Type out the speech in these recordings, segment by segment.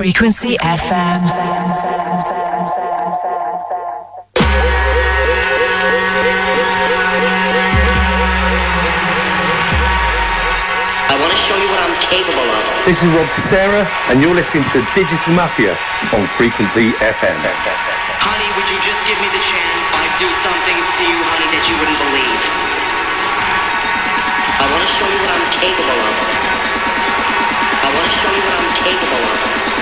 Frequency FM. I want to show you what I'm capable of. This is Rob Tissera, and you're listening to Digital Mafia on Frequency FM. Honey, would you just give me the chance? I'd do something to you, honey, that you wouldn't believe. I want to show you what I'm capable of. I want to show you what I'm capable of.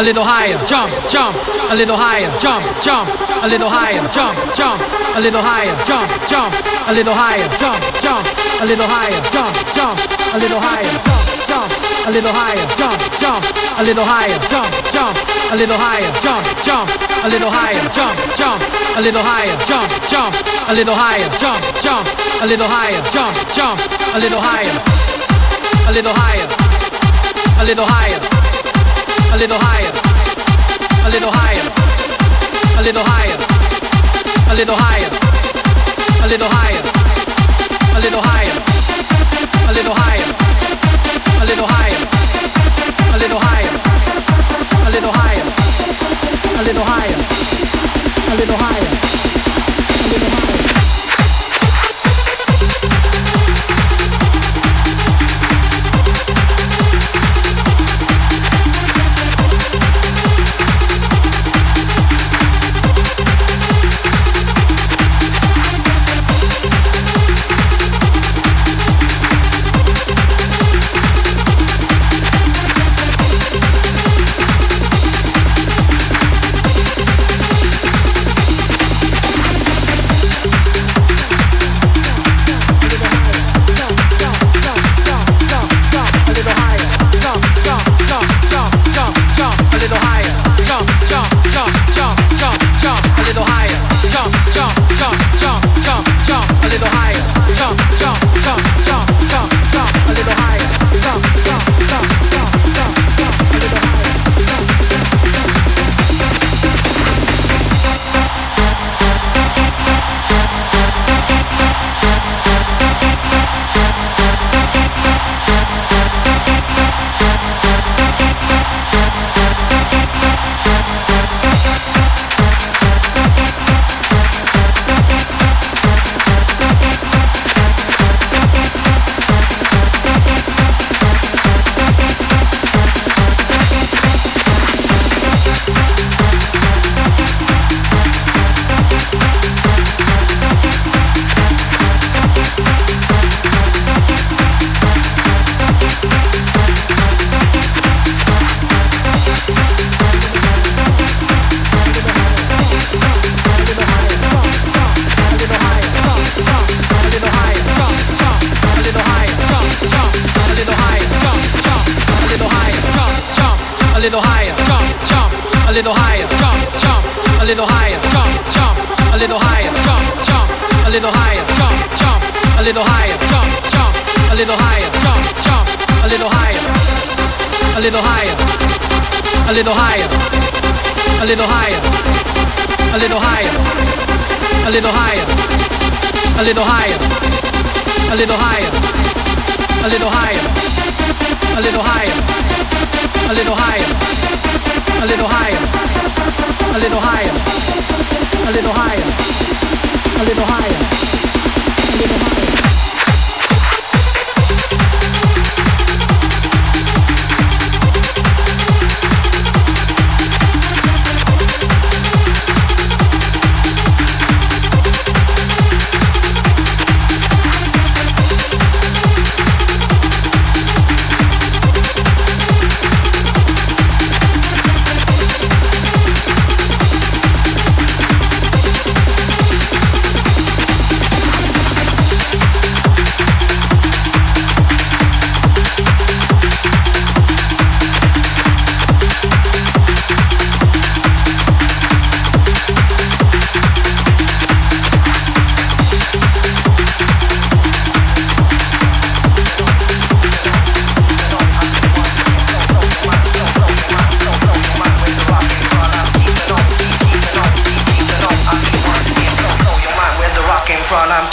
a little higher, jump, jump, a little higher, jump, jump, a little higher, jump, jump, a little higher, jump, jump, a little higher, jump, jump, a little higher, jump, jump, a little higher, jump, jump, a little higher, jump, jump, a little higher, jump, jump, a little higher, jump, jump, a little higher, jump, jump, a little higher, jump, jump, a little higher, jump, jump, a little higher, jump, jump, a little higher, a little higher, a little higher a little higher, a little higher, a little higher, a little higher, a little higher, a little higher, a little higher, a little higher, a little higher, a little higher, a little higher. little higher, jump, jump, a little higher, jump, jump, a little higher, jump, jump, a little higher, jump, jump, a little higher, jump, jump, a little higher, jump, jump, a little higher, a little higher, a little higher, a little higher, a little higher, a little higher, a little higher, a little higher, a little higher, a little higher, a little higher a little higher, a little higher, a little higher, a little higher.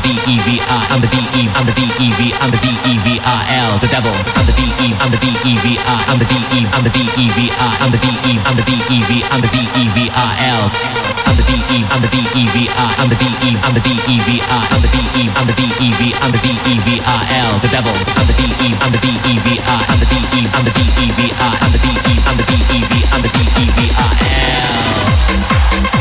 D-E, I'm the D-E-V-I, I'm the D-E, I'm the D-E-V, I'm the D-E-V-I-L, the devil. I'm the D-E, I'm the D-E-V-I, I'm the D-E, I'm the D-E-V-I, I'm the D-E, I'm the D-E-V, I'm the D-E-V-I-L. I'm the D-E, I'm the D-E-V-I, I'm the D-E, I'm the D-E-V-I, I'm the D-E, I'm the D-E-V, I'm the D-E-V-I-L, the devil. I'm the D-E, I'm the D-E-V-I, I'm the D-E, I'm the D-E-V-I, I'm the D-E, I'm the D-E-V, I'm the D-E-V-I-L. I'm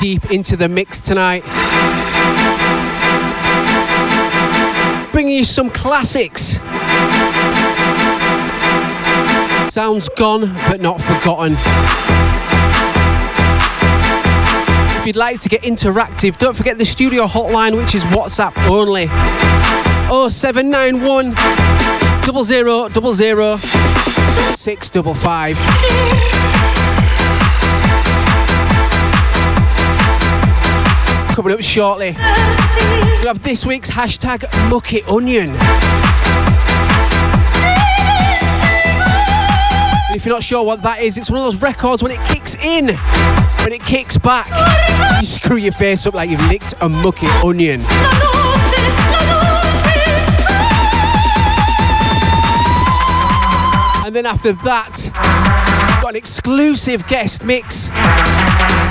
deep into the mix tonight. Bringing you some classics. Sounds gone, but not forgotten. If you'd like to get interactive, don't forget the studio hotline, which is WhatsApp only. 0791 0000 655. Coming up shortly, we have this week's hashtag Mucky Onion. And if you're not sure what that is, it's one of those records when it kicks in, when it kicks back, you screw your face up like you've licked a mucky onion. And then after that, got an exclusive guest mix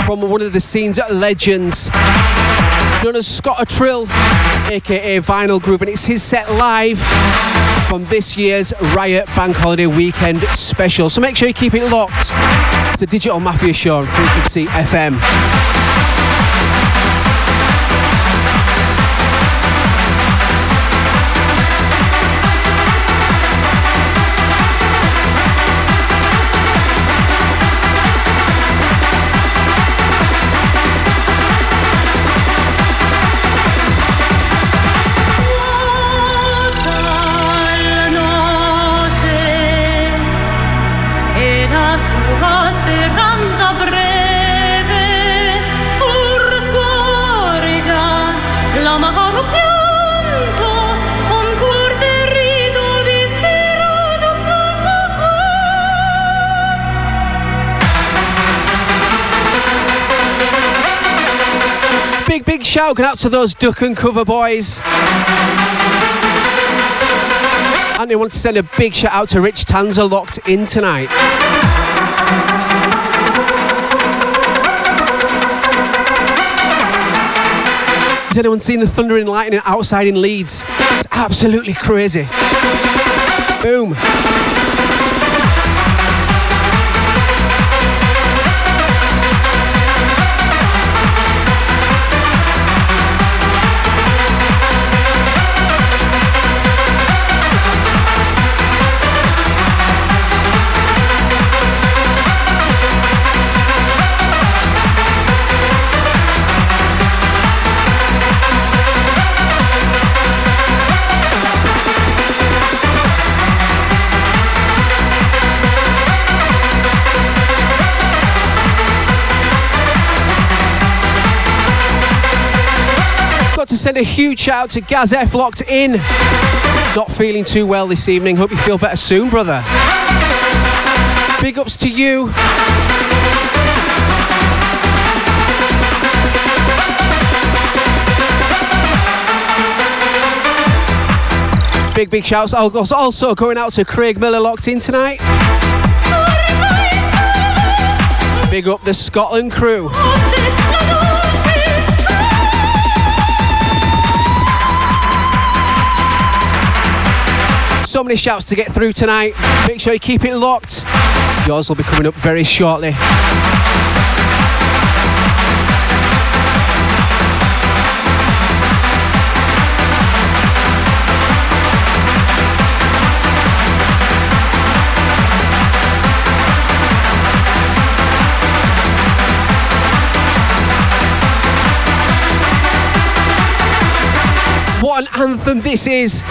from one of the scene's legends, known as Scott Attrill, aka Vinylgroover, and it's his set live from this year's Riot Bank Holiday Weekend special. So make sure you keep it locked. It's the Digital Mafia Show on Frequency FM. Big, big shout out to those Duck and Cover boys. And I want to send a big shout out to Rich Tanzer locked in tonight. Has anyone seen the thunder and lightning outside in Leeds? It's absolutely crazy. Boom. Send a huge shout out to Gaz F locked in. Not feeling too well this evening. Hope you feel better soon, brother. Big ups to you. Big, big shouts. Al- Also going out to Craig Miller locked in tonight. Big up the Scotland crew. So many shouts to get through tonight. Make sure you keep it locked. Yours will be coming up very shortly. What an anthem this is.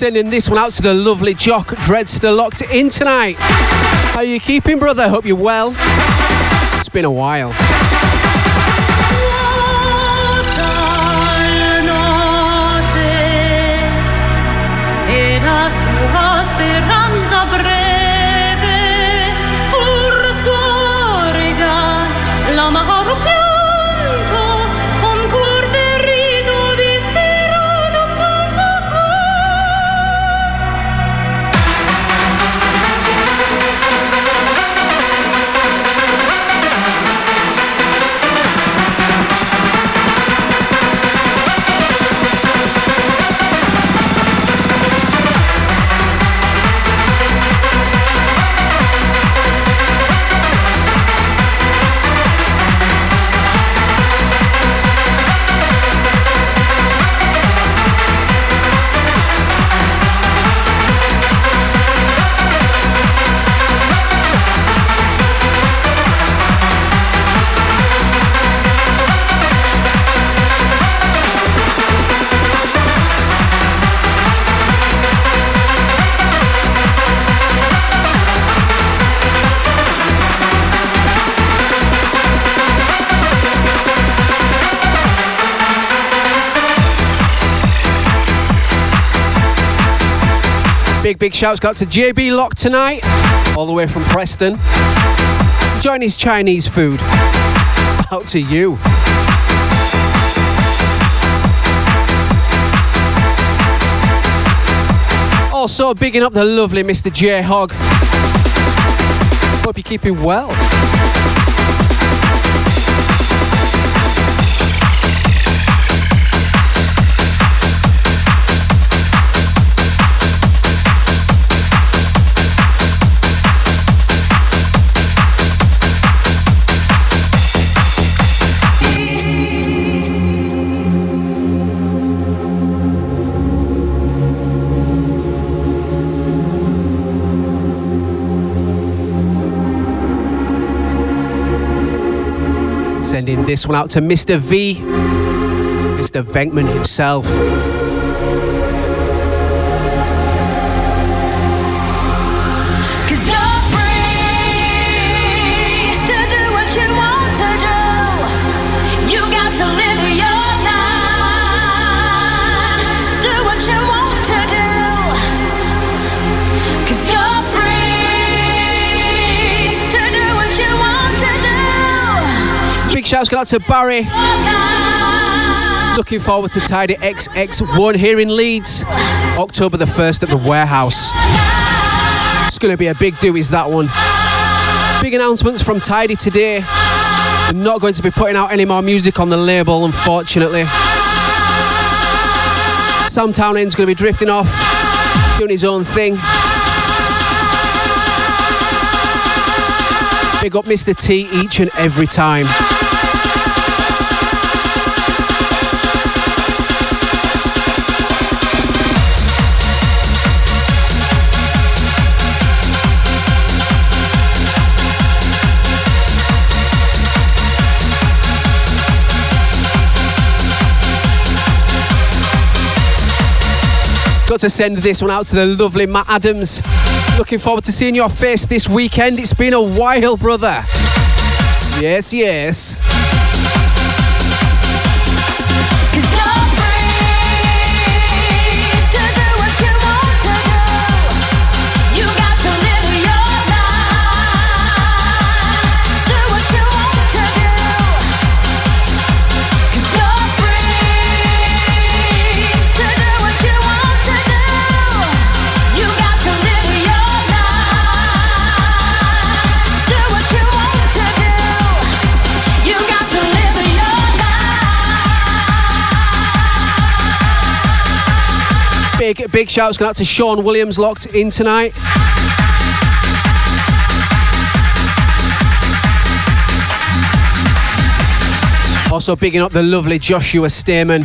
Sending this one out to the lovely Jock Dreadster locked in tonight. How are you keeping, brother? Hope you're well. It's been a while. Big, big shouts go out to JB Lock tonight, all the way from Preston. Enjoying his Chinese food. Out to you. Also, bigging up the lovely Mr. J Hog. Hope you're keeping well. Sending this one out to Mr. V, Mr. Venkman himself. Shouts go out to Barry. Looking forward to Tidy XX1 here in Leeds, October the 1st at the warehouse. It's going to be a big do, is that one. Big announcements from Tidy today. They're not going to be putting out any more music on the label, unfortunately. Sam Townend's going to be drifting off, doing his own thing. Big up Mr. T each and every time. Got to send this one out to the lovely Matt Adams. Looking forward to seeing your face this weekend. It's been a while, brother. Yes, yes. Big, big shouts going out to Sean Williams locked in tonight. Also bigging up the lovely Joshua Stamen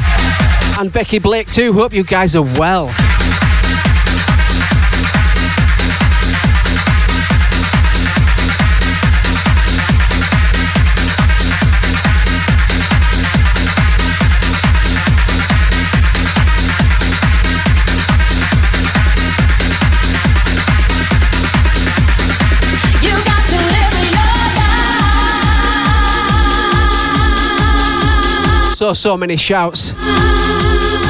and Becky Blake too. Hope you guys are well. So, so many shouts.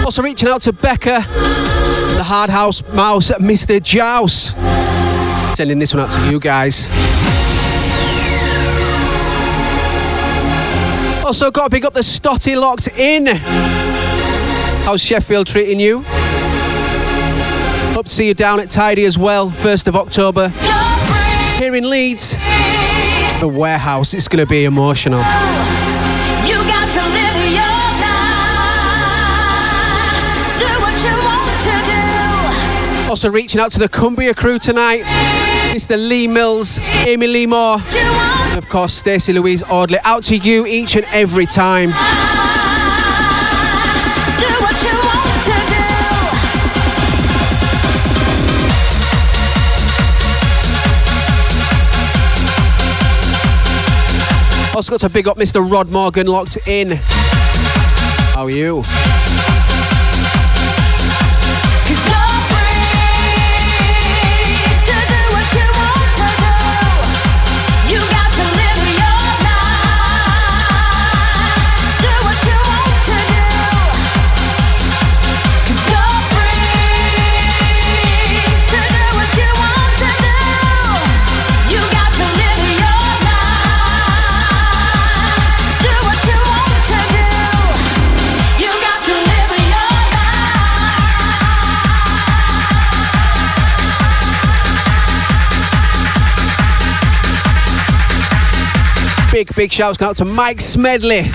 Also reaching out to Becca, the Hard House Mouse, Mr. Jouse. Sending this one out to you guys. Also got to pick up the Stotty locked in. How's Sheffield treating you? Hope to see you down at Tidy as well, 1st of October. Here in Leeds, the warehouse. It's going to be emotional. Also reaching out to the Cumbria crew tonight. Mr. Lee Mills, Amy Lee Moore, and of course Stacey Louise Audley. Out to you each and every time. Also got to big up Mr. Rod Morgan locked in. How are you? Big, big shouts out to Mike Smedley.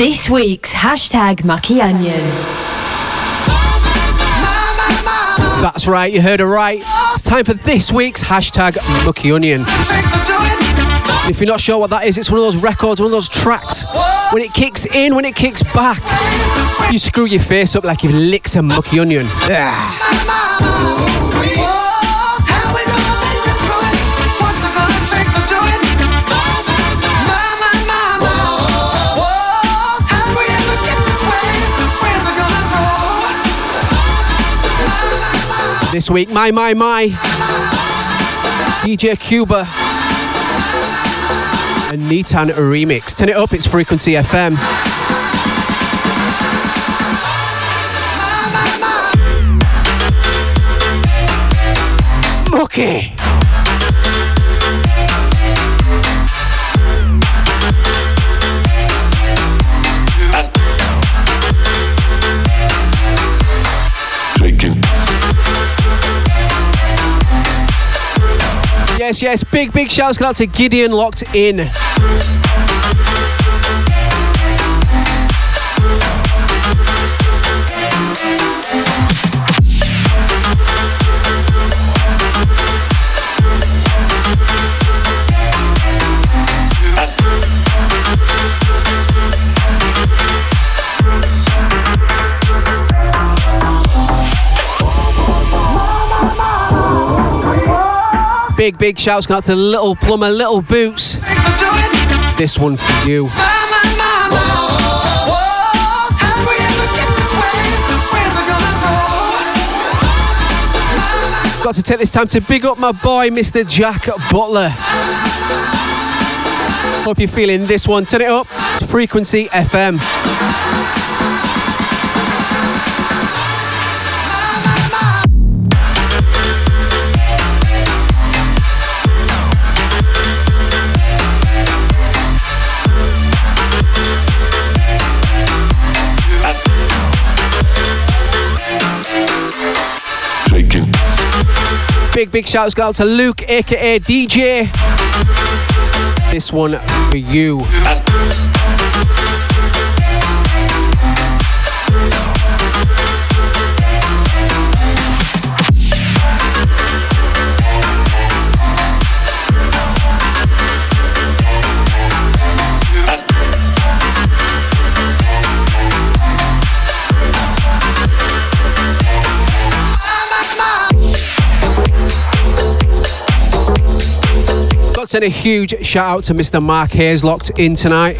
This week's hashtag Mucky Onion. That's right, you heard it right. It's time for this week's hashtag Mucky Onion. If you're not sure what that is, it's one of those records, one of those tracks. When it kicks in, when it kicks back, you screw your face up like you've licked some mucky onion. Ah. This week, my, my, my. DJ Kuba. A Neitan remix. Turn it up, it's Frequency FM. Mucky. Yes, yes, big, big shouts out to Gideon Locked In. Big, big shouts go out to Little Plumber, Little Boots. This one for you. Got to take this time to big up my boy, Mr. Jack Butler. Hope you're feeling this one. Turn it up. Frequency FM. Big, big shouts go out to Luke, aka DJ. This one for you. Send a huge shout out to Mr. Mark Hayes locked in tonight.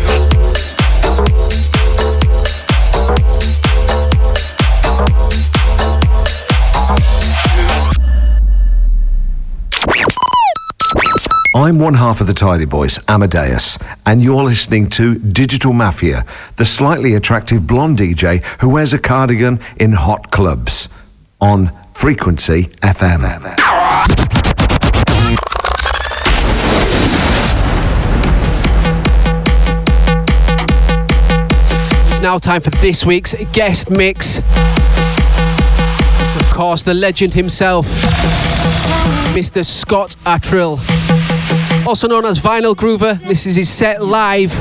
I'm one half of the Tidy Boys, Amadeus, and you're listening to Digital Mafia, the slightly attractive blonde DJ who wears a cardigan in hot clubs on Frequency FM. Now time for this week's guest mix. Of course, the legend himself, Mr. Scott Attrill. Also known as Vinylgroover, this is his set live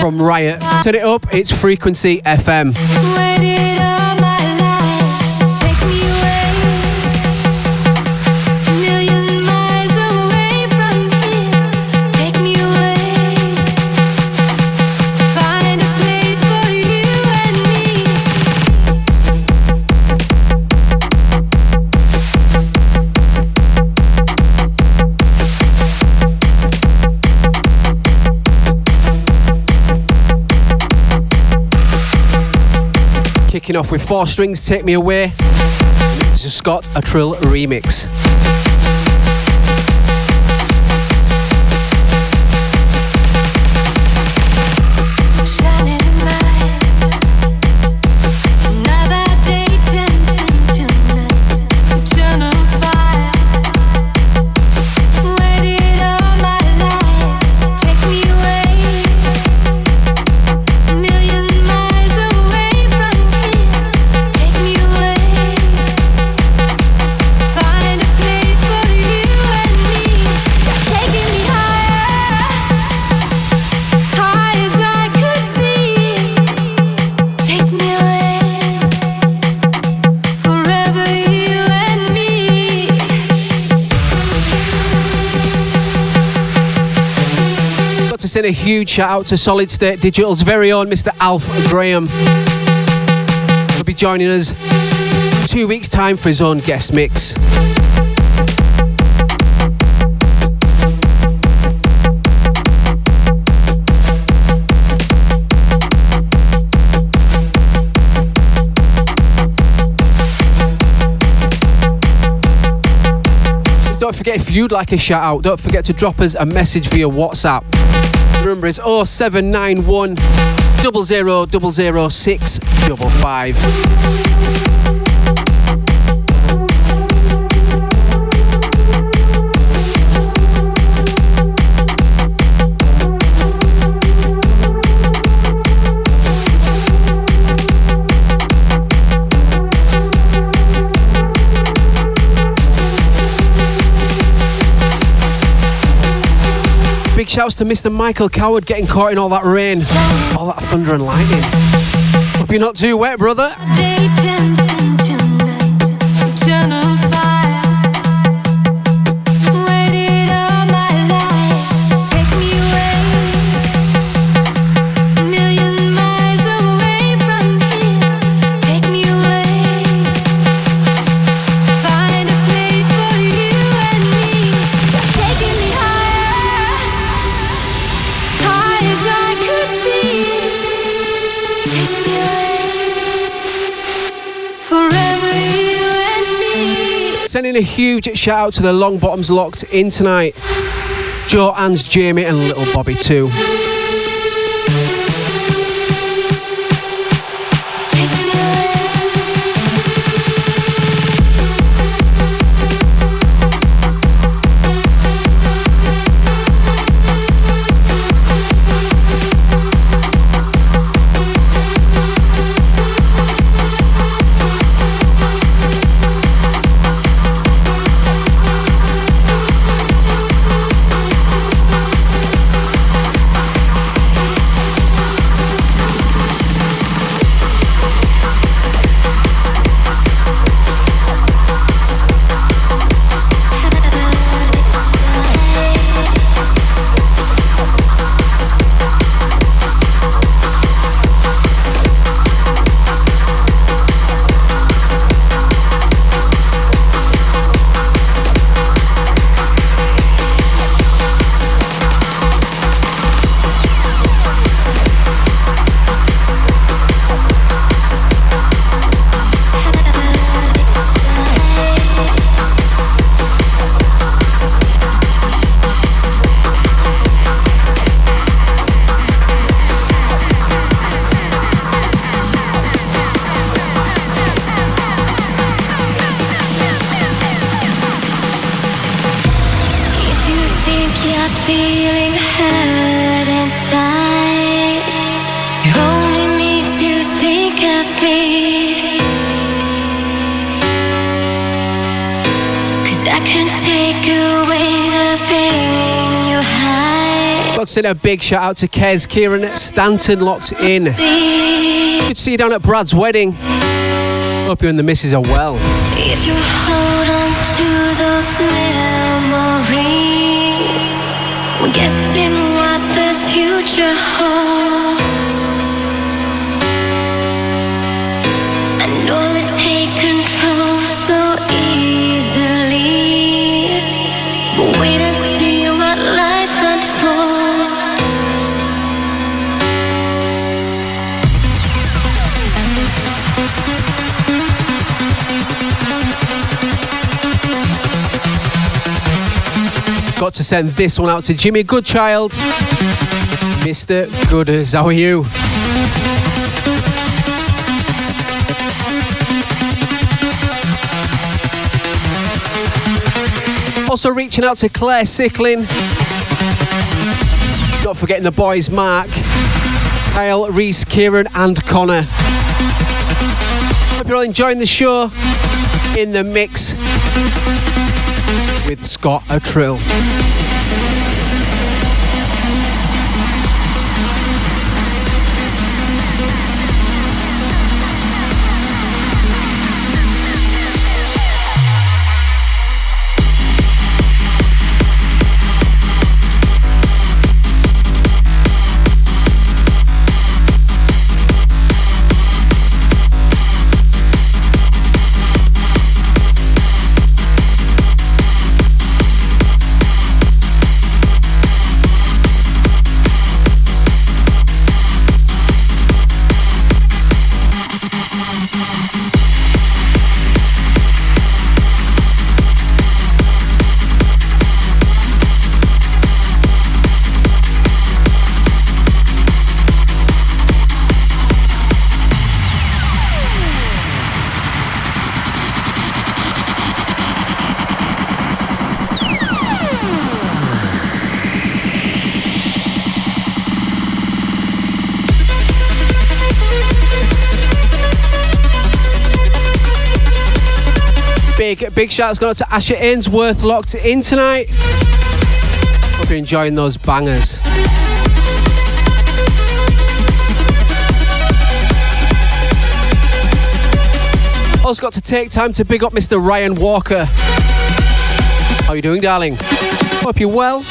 from Riot. Turn it up, it's Frequency FM. Kicking off with Four Strings, Take Me Away. This is Scott, a Trill remix. A huge shout out to Solid State Digital's very own Mr. Alf Graham. He'll be joining us two weeks' time for his own guest mix. Don't forget if you'd like a shout out, don't forget to drop us a message via WhatsApp. The number is 0791 0000 shouts to Mr. Michael Coward getting caught in all that rain, all that thunder and lightning. Hope you're not too wet, brother. A huge shout out to the long bottoms locked in tonight. Joe, Ans, Jamie, and little Bobby too. Got a big shout out to Kez, Kieran Stanton locked in. Good to see you down at Brad's wedding. Hope you and the missus are well. If you hold on to those memories, we're guessing what the future Got to send this one out to Jimmy Goodchild. Mr. Gooders, how are you? Also reaching out to Claire Sickling. Not forgetting the boys Mark, Kyle, Reese, Kieran, and Connor. Hope you're all enjoying the show. In the mix with Scott Attrill. Big, shouts going out to Asher Ainsworth locked in tonight. Hope you're enjoying those bangers. Also got to take time to big up Mr. Ryan Walker. How you doing, darling? Hope you're well.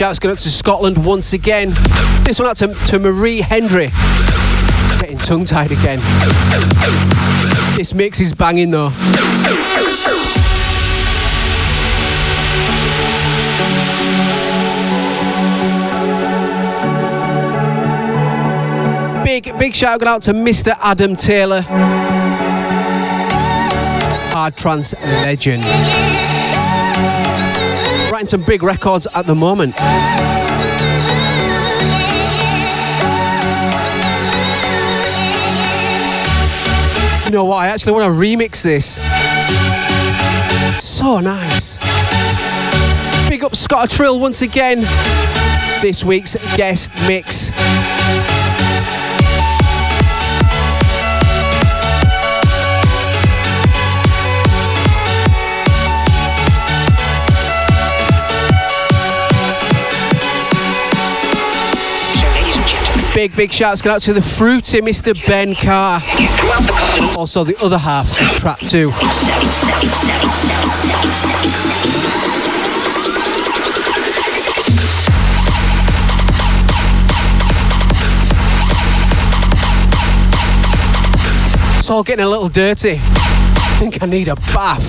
Shouts going out to Scotland once again. This one out to, to Marie Hendry. Getting tongue tied again. This mix is banging though. Big, big shout out to Mr. Adam Taylor. Hard trance legend. Writing some big records at the moment. You know what? I actually want to remix this. So nice. Big up Scott Attrill once again. This week's guest mix. Big, big shouts go out to the fruity Mr. Ben Carr. Also, the other half of Trap 2. itself, itself, itself, itself, itself, itself, itself, itself. It's all getting a little dirty. I think I need a bath.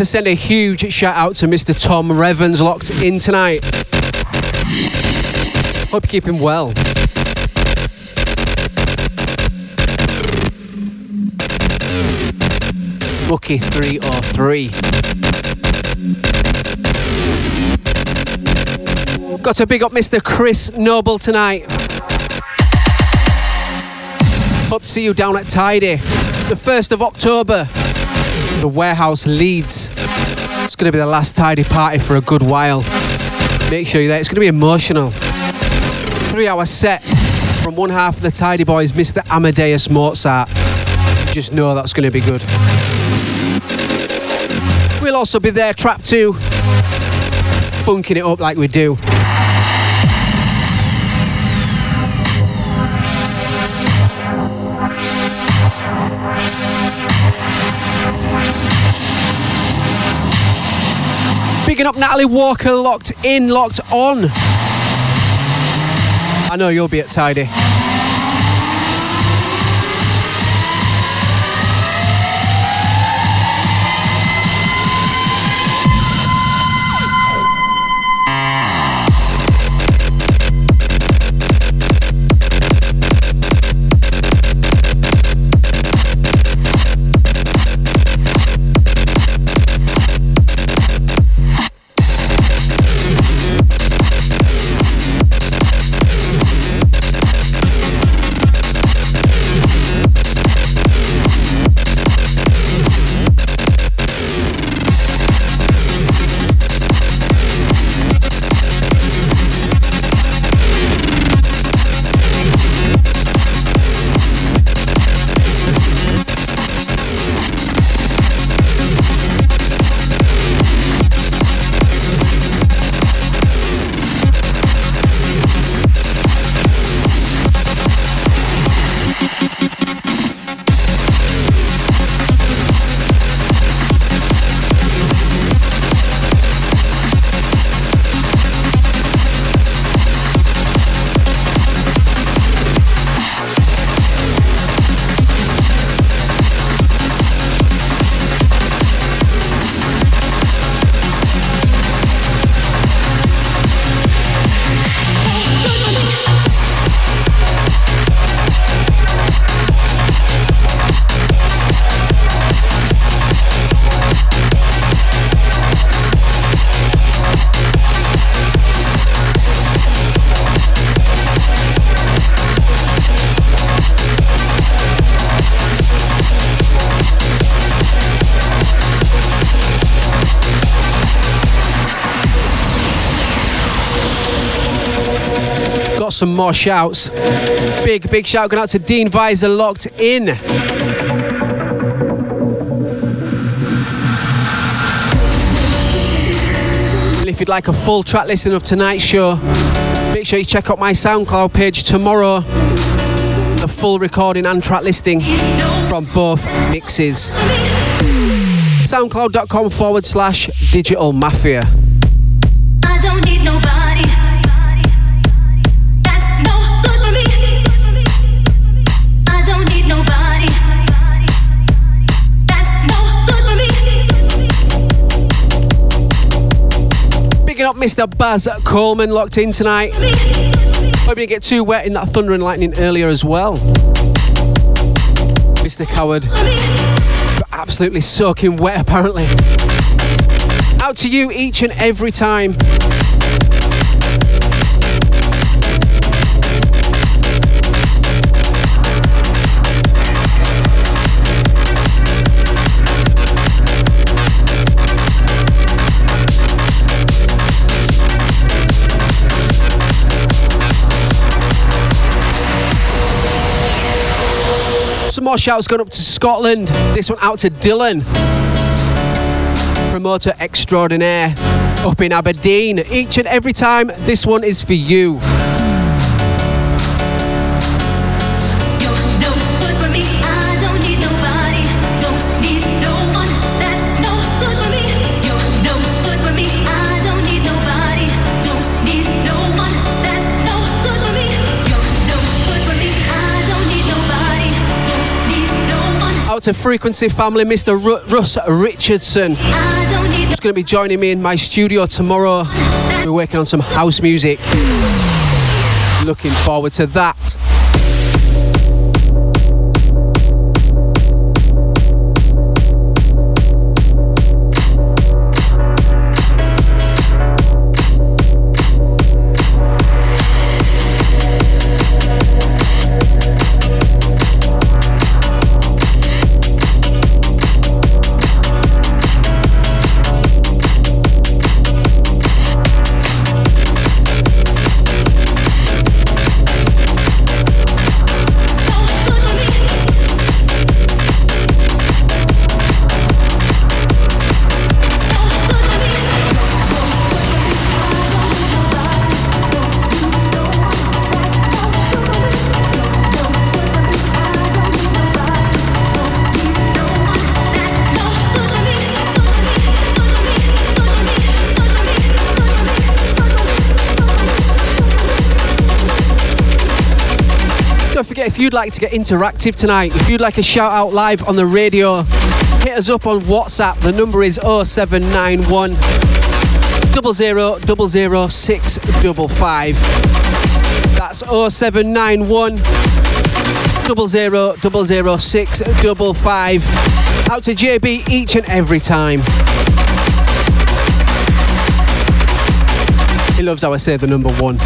To send a huge shout out to Mr. Tom Revens locked in tonight. Hope you're keeping well. Rookie 303. Got to big up Mr. Chris Noble tonight. Hope to see you down at Tidy. The 1st of October. The Warehouse Leeds. It's going to be the last Tidy party for a good while. Make sure you're there. It's going to be emotional. Three hour set from one half of the Tidy Boys, Mr. Amadeus Mozart. Just know that's going to be good. We'll also be there, Trap 2, funking it up like we do. Bigging up Natalie Walker, locked in, locked on. I know you'll be at Tidy. Some more shouts. Big, big shout going out to Dean Visor locked in. And if you'd like a full track listing of tonight's show, make sure you check out my SoundCloud page tomorrow for the full recording and track listing from both mixes. SoundCloud.com forward slash digital mafia. Me. Mr. Baz Coleman locked in tonight. Hope you didn't get too wet in that thunder and lightning earlier as well. Mr. Coward. Absolutely soaking wet apparently. Out to you each and every time. More shouts going up to Scotland. This one out to Dylan. Promoter extraordinaire up in Aberdeen. Each and every time, this one is for you. Out to Frequency family, Mr. Ru- Russ Richardson. Rob's going to be joining me in my studio tomorrow. We're working on some house music. Looking forward to that. You'd like to get interactive tonight, if you'd like a shout out live on the radio, hit us up on WhatsApp. The number is 0791 655. That's 0791 655. Out to JB each and every time. He loves how I say the number one.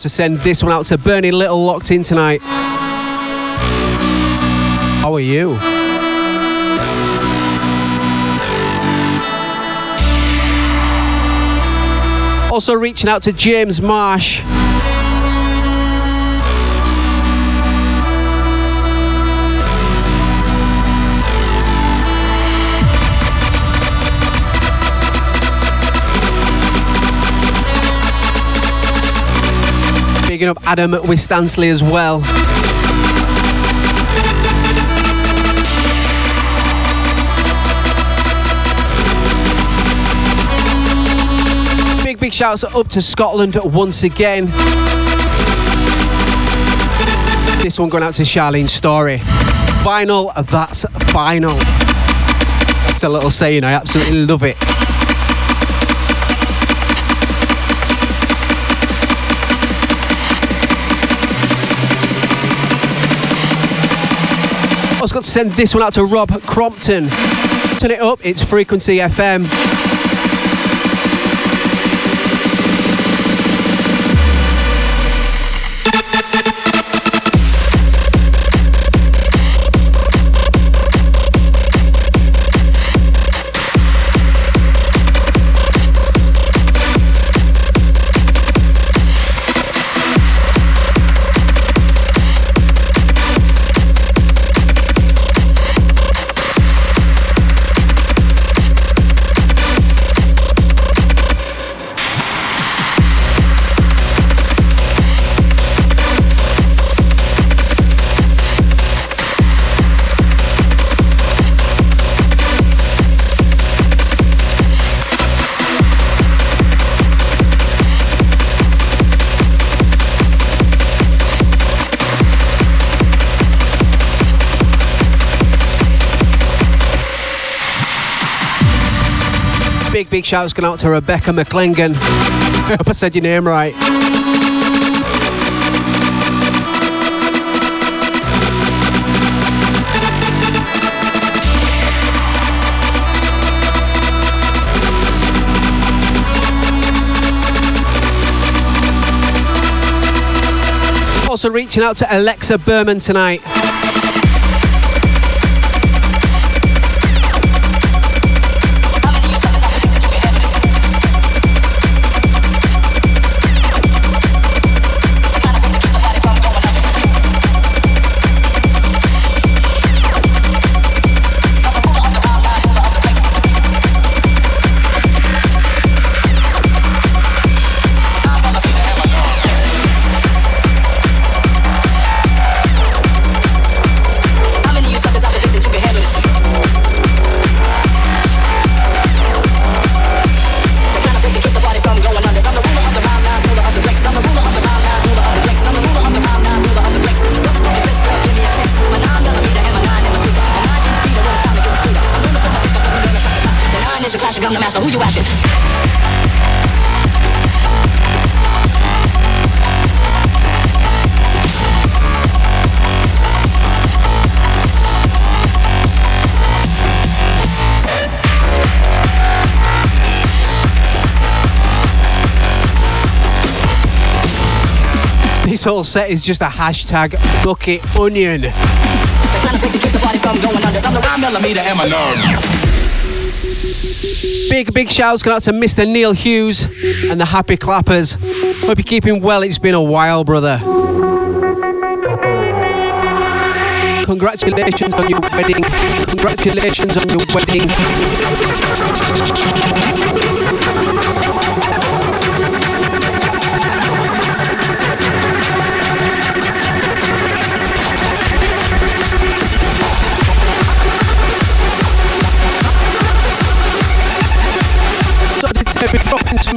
To send this one out to Bernie Little locked in tonight. How are you? Also reaching out to James Marsh. Up Adam Wistansley as well. Big, big shouts up to Scotland once again. This one going out to Charlene Story. Vinyl, that's final. It's a little saying, I absolutely love it. I was got to send this one out to Rob Crompton. Turn it up, it's Frequency FM. Big, shouts going out to Rebecca McClengan. I hope I said your name right. Also reaching out to Alexa Berman tonight. Classic, I'm the master. Who you asking? This whole set is just a hashtag bucket onion. Big, big shouts going out to Mr. Neil Hughes and the Happy Clappers. Hope you're keeping well. It's been a while, brother. Congratulations on your wedding. Congratulations on your wedding.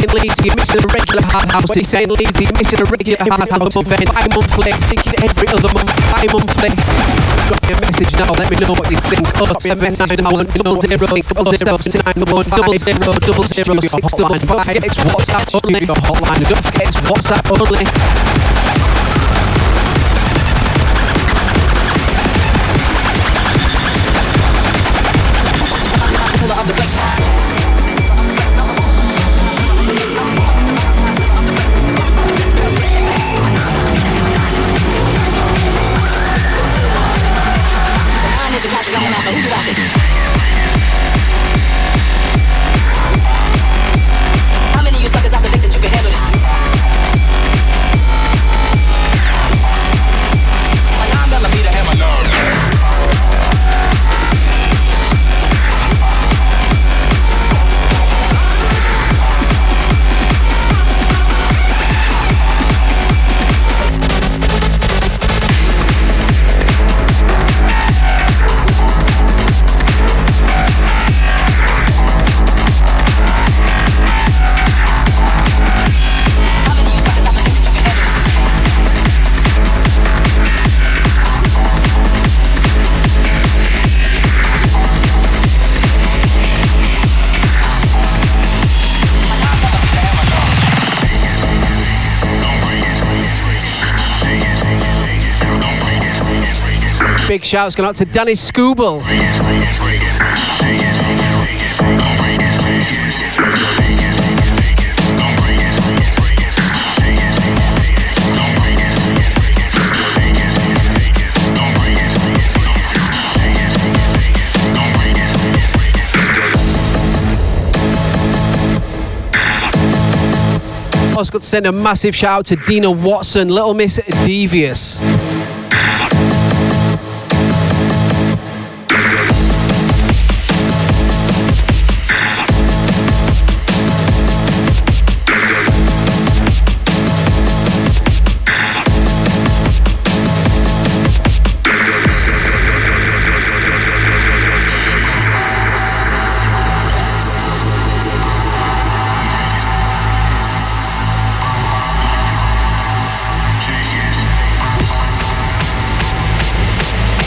in Leeds, you're missing a regular hard house. When you stay in Leeds, you're missing a regular hard house event. Bi-monthly, thinking every other month. Bi-monthly. Drop me a message now, let me know what you think. A message now, let me know zero, double zero, nine, one, double zero, double zero, six, nine, five. It's WhatsApp only. Hotline. Don't forget it's WhatsApp only. Shouts going out to Danny Scooble. Also got to send a massive shout out to Dina Watson, Little Miss Devious.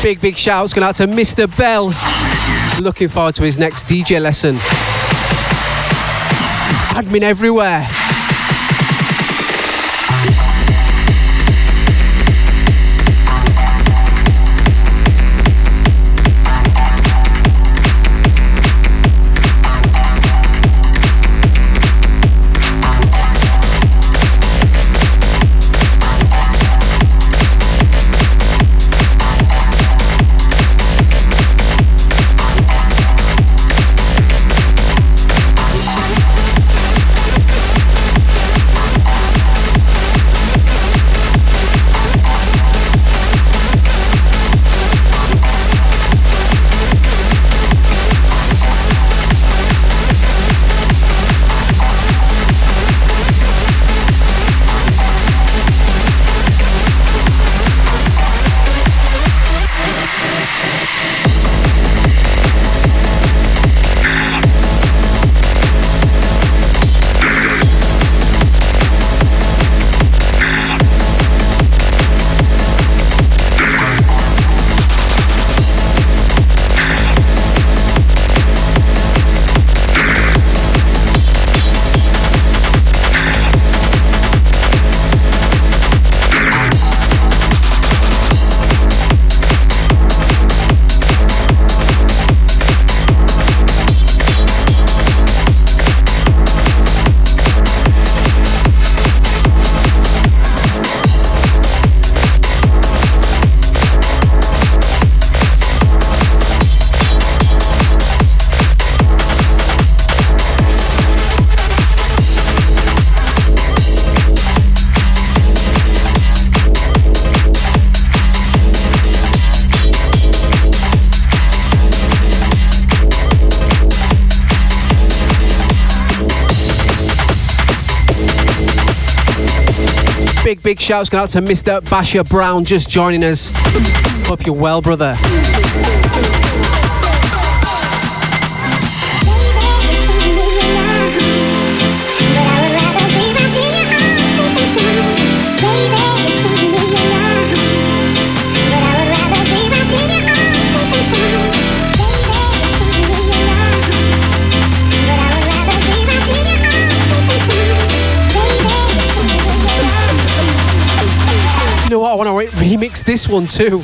Big, big shouts going out to Mr. Bell. Looking forward to his next DJ lesson. Admin everywhere. Big shouts going out to Mr. Basher Brown just joining us. Hope you're well, brother. Remix this one too.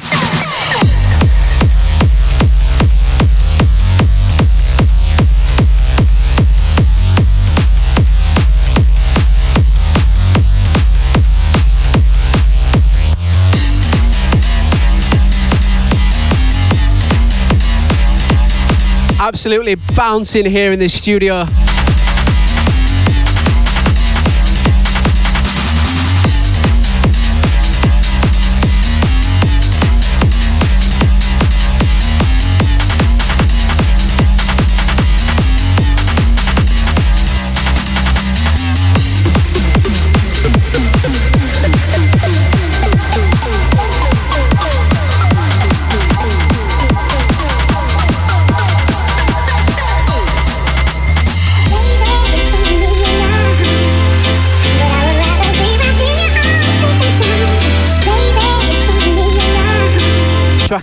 Absolutely bouncing here in this studio.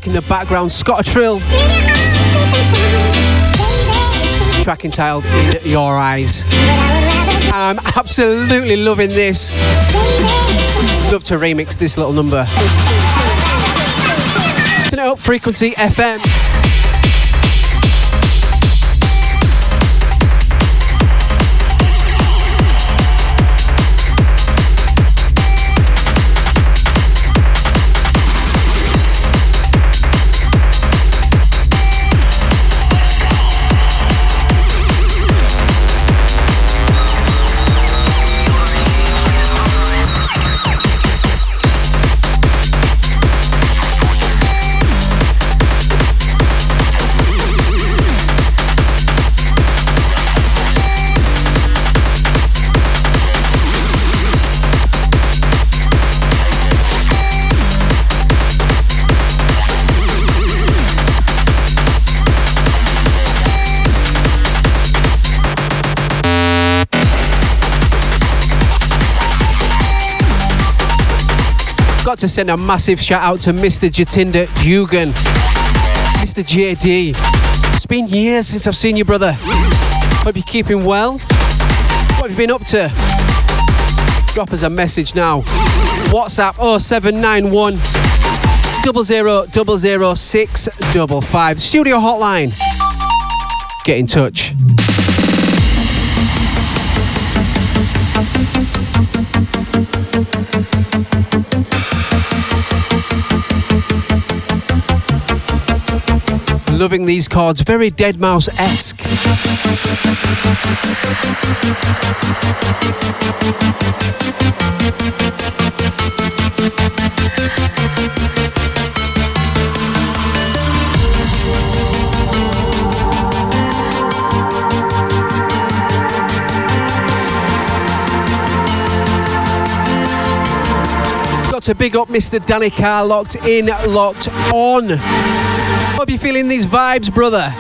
In the background, Scott Attrill. Track entitled In Your Eyes. I'm absolutely loving this. Love to remix this little number. Turn it up, Frequency FM. Got to send a massive shout out to Mr. Jatinder Dugan. Mr. JD. It's been years since I've seen you, brother. Hope you're keeping well. What have you been up to? Drop us a message now. WhatsApp 0791 00 655. Studio hotline. Get in touch. Loving these cards, very Deadmau5 esque. Got to big up Mr. Danny Carr, locked in, locked on. Hope you're feeling these vibes, brother.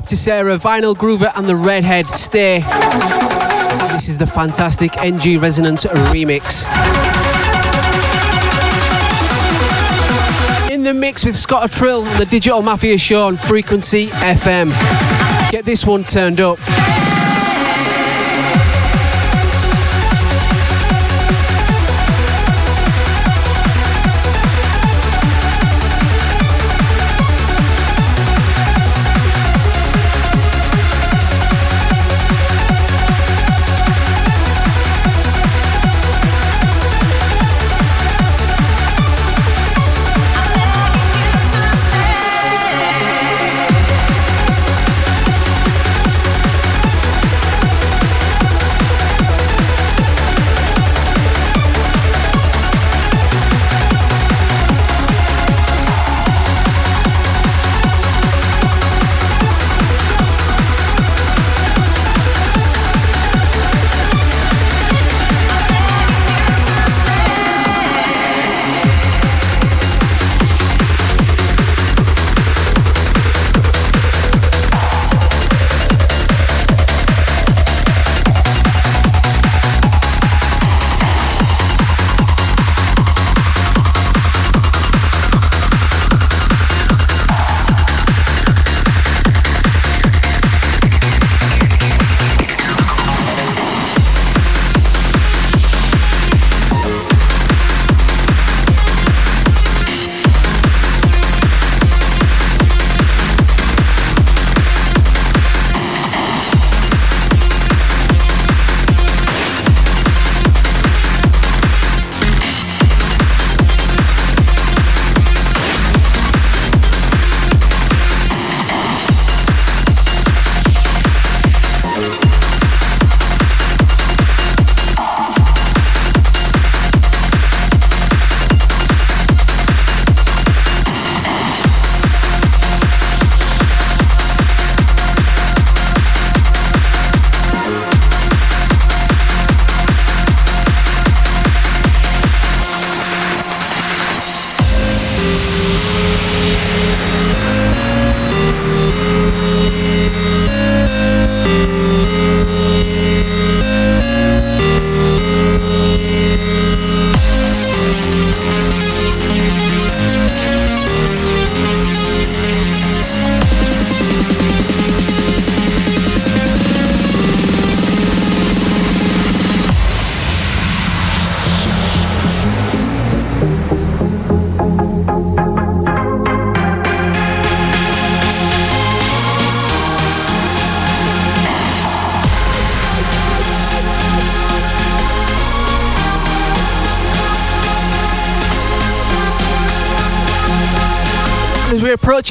Rob Tissera, Vinylgroover, and the Red Hed Stay. This is the fantastic NG Resonance remix. In the mix with Scott Attrill on the Digital Mafia show on Frequency FM. Get this one turned up.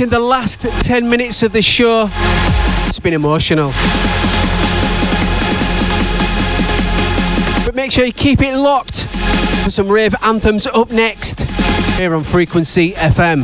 As the last 10 minutes of the show, it's been emotional. But make sure you keep it locked for some rave anthems up next here on Frequency FM.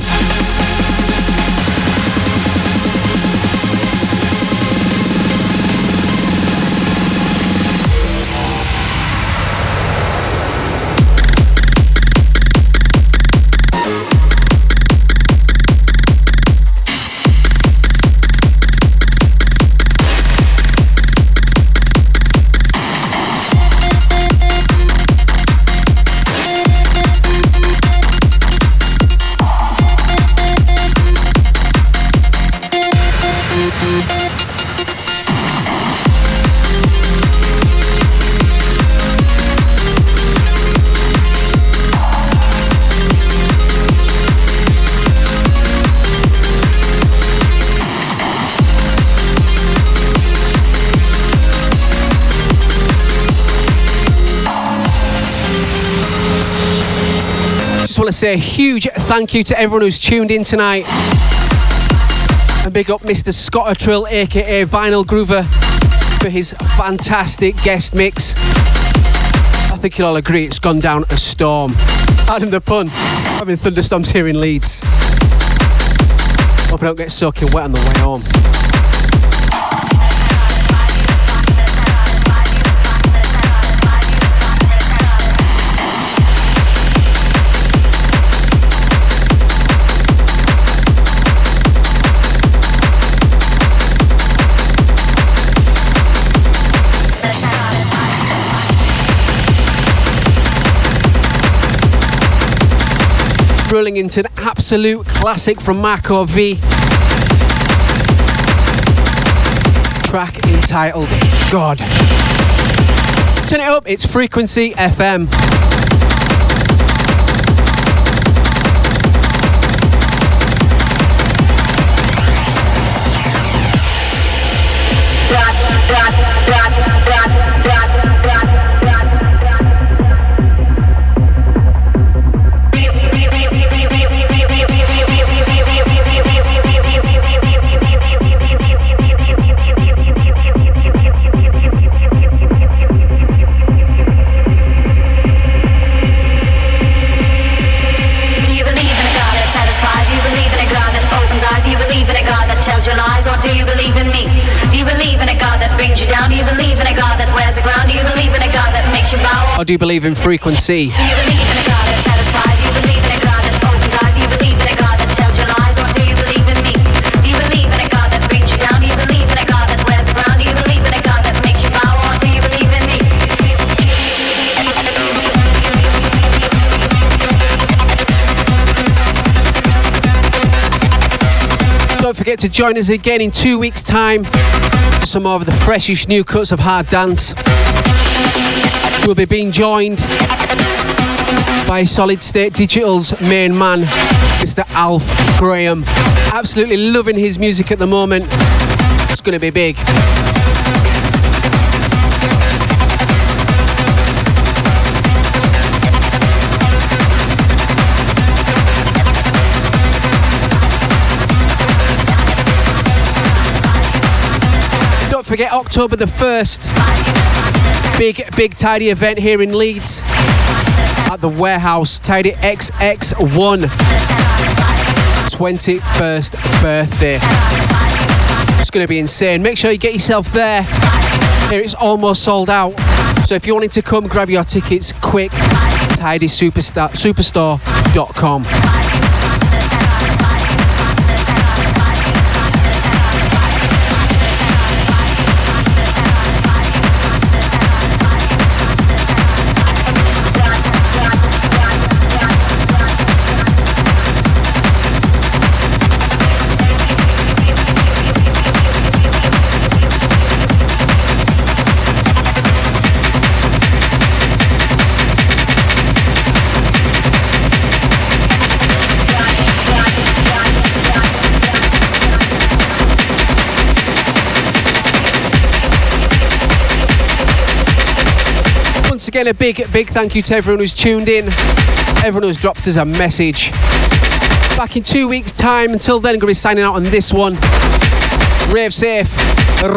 Say a huge thank you to everyone who's tuned in tonight. And big up Mr. Scott Attrill, aka Vinylgroover, for his fantastic guest mix. I think you'll all agree it's gone down a storm. Pardon the pun, having thunderstorms here in Leeds. Hope I don't get soaking wet on the way home. Rolling into an absolute classic from Marco V. Track entitled Godd. Turn it up, it's Frequency FM. Do you believe in frequency. Don't forget to join us again in two weeks' time for some more of the freshish new cuts of hard dance. We'll be being joined by Solid State Digital's main man, Mr. Alf Graham. Absolutely loving his music at the moment. It's going to be big. Don't forget October the 1st. Big, big tidy event here in Leeds at the warehouse. Tidy XX1. 21st birthday. It's going to be insane. Make sure you get yourself there. Here it's almost sold out. So if you wanted to come, grab your tickets quick. TidySuperstar again, a big, big thank you to everyone who's tuned in, everyone who's dropped us a message. Back in two weeks' time. Until then, I'm going to be signing out on this one. Rave safe. You're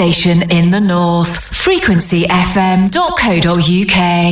station in the north, frequencyfm.co.uk.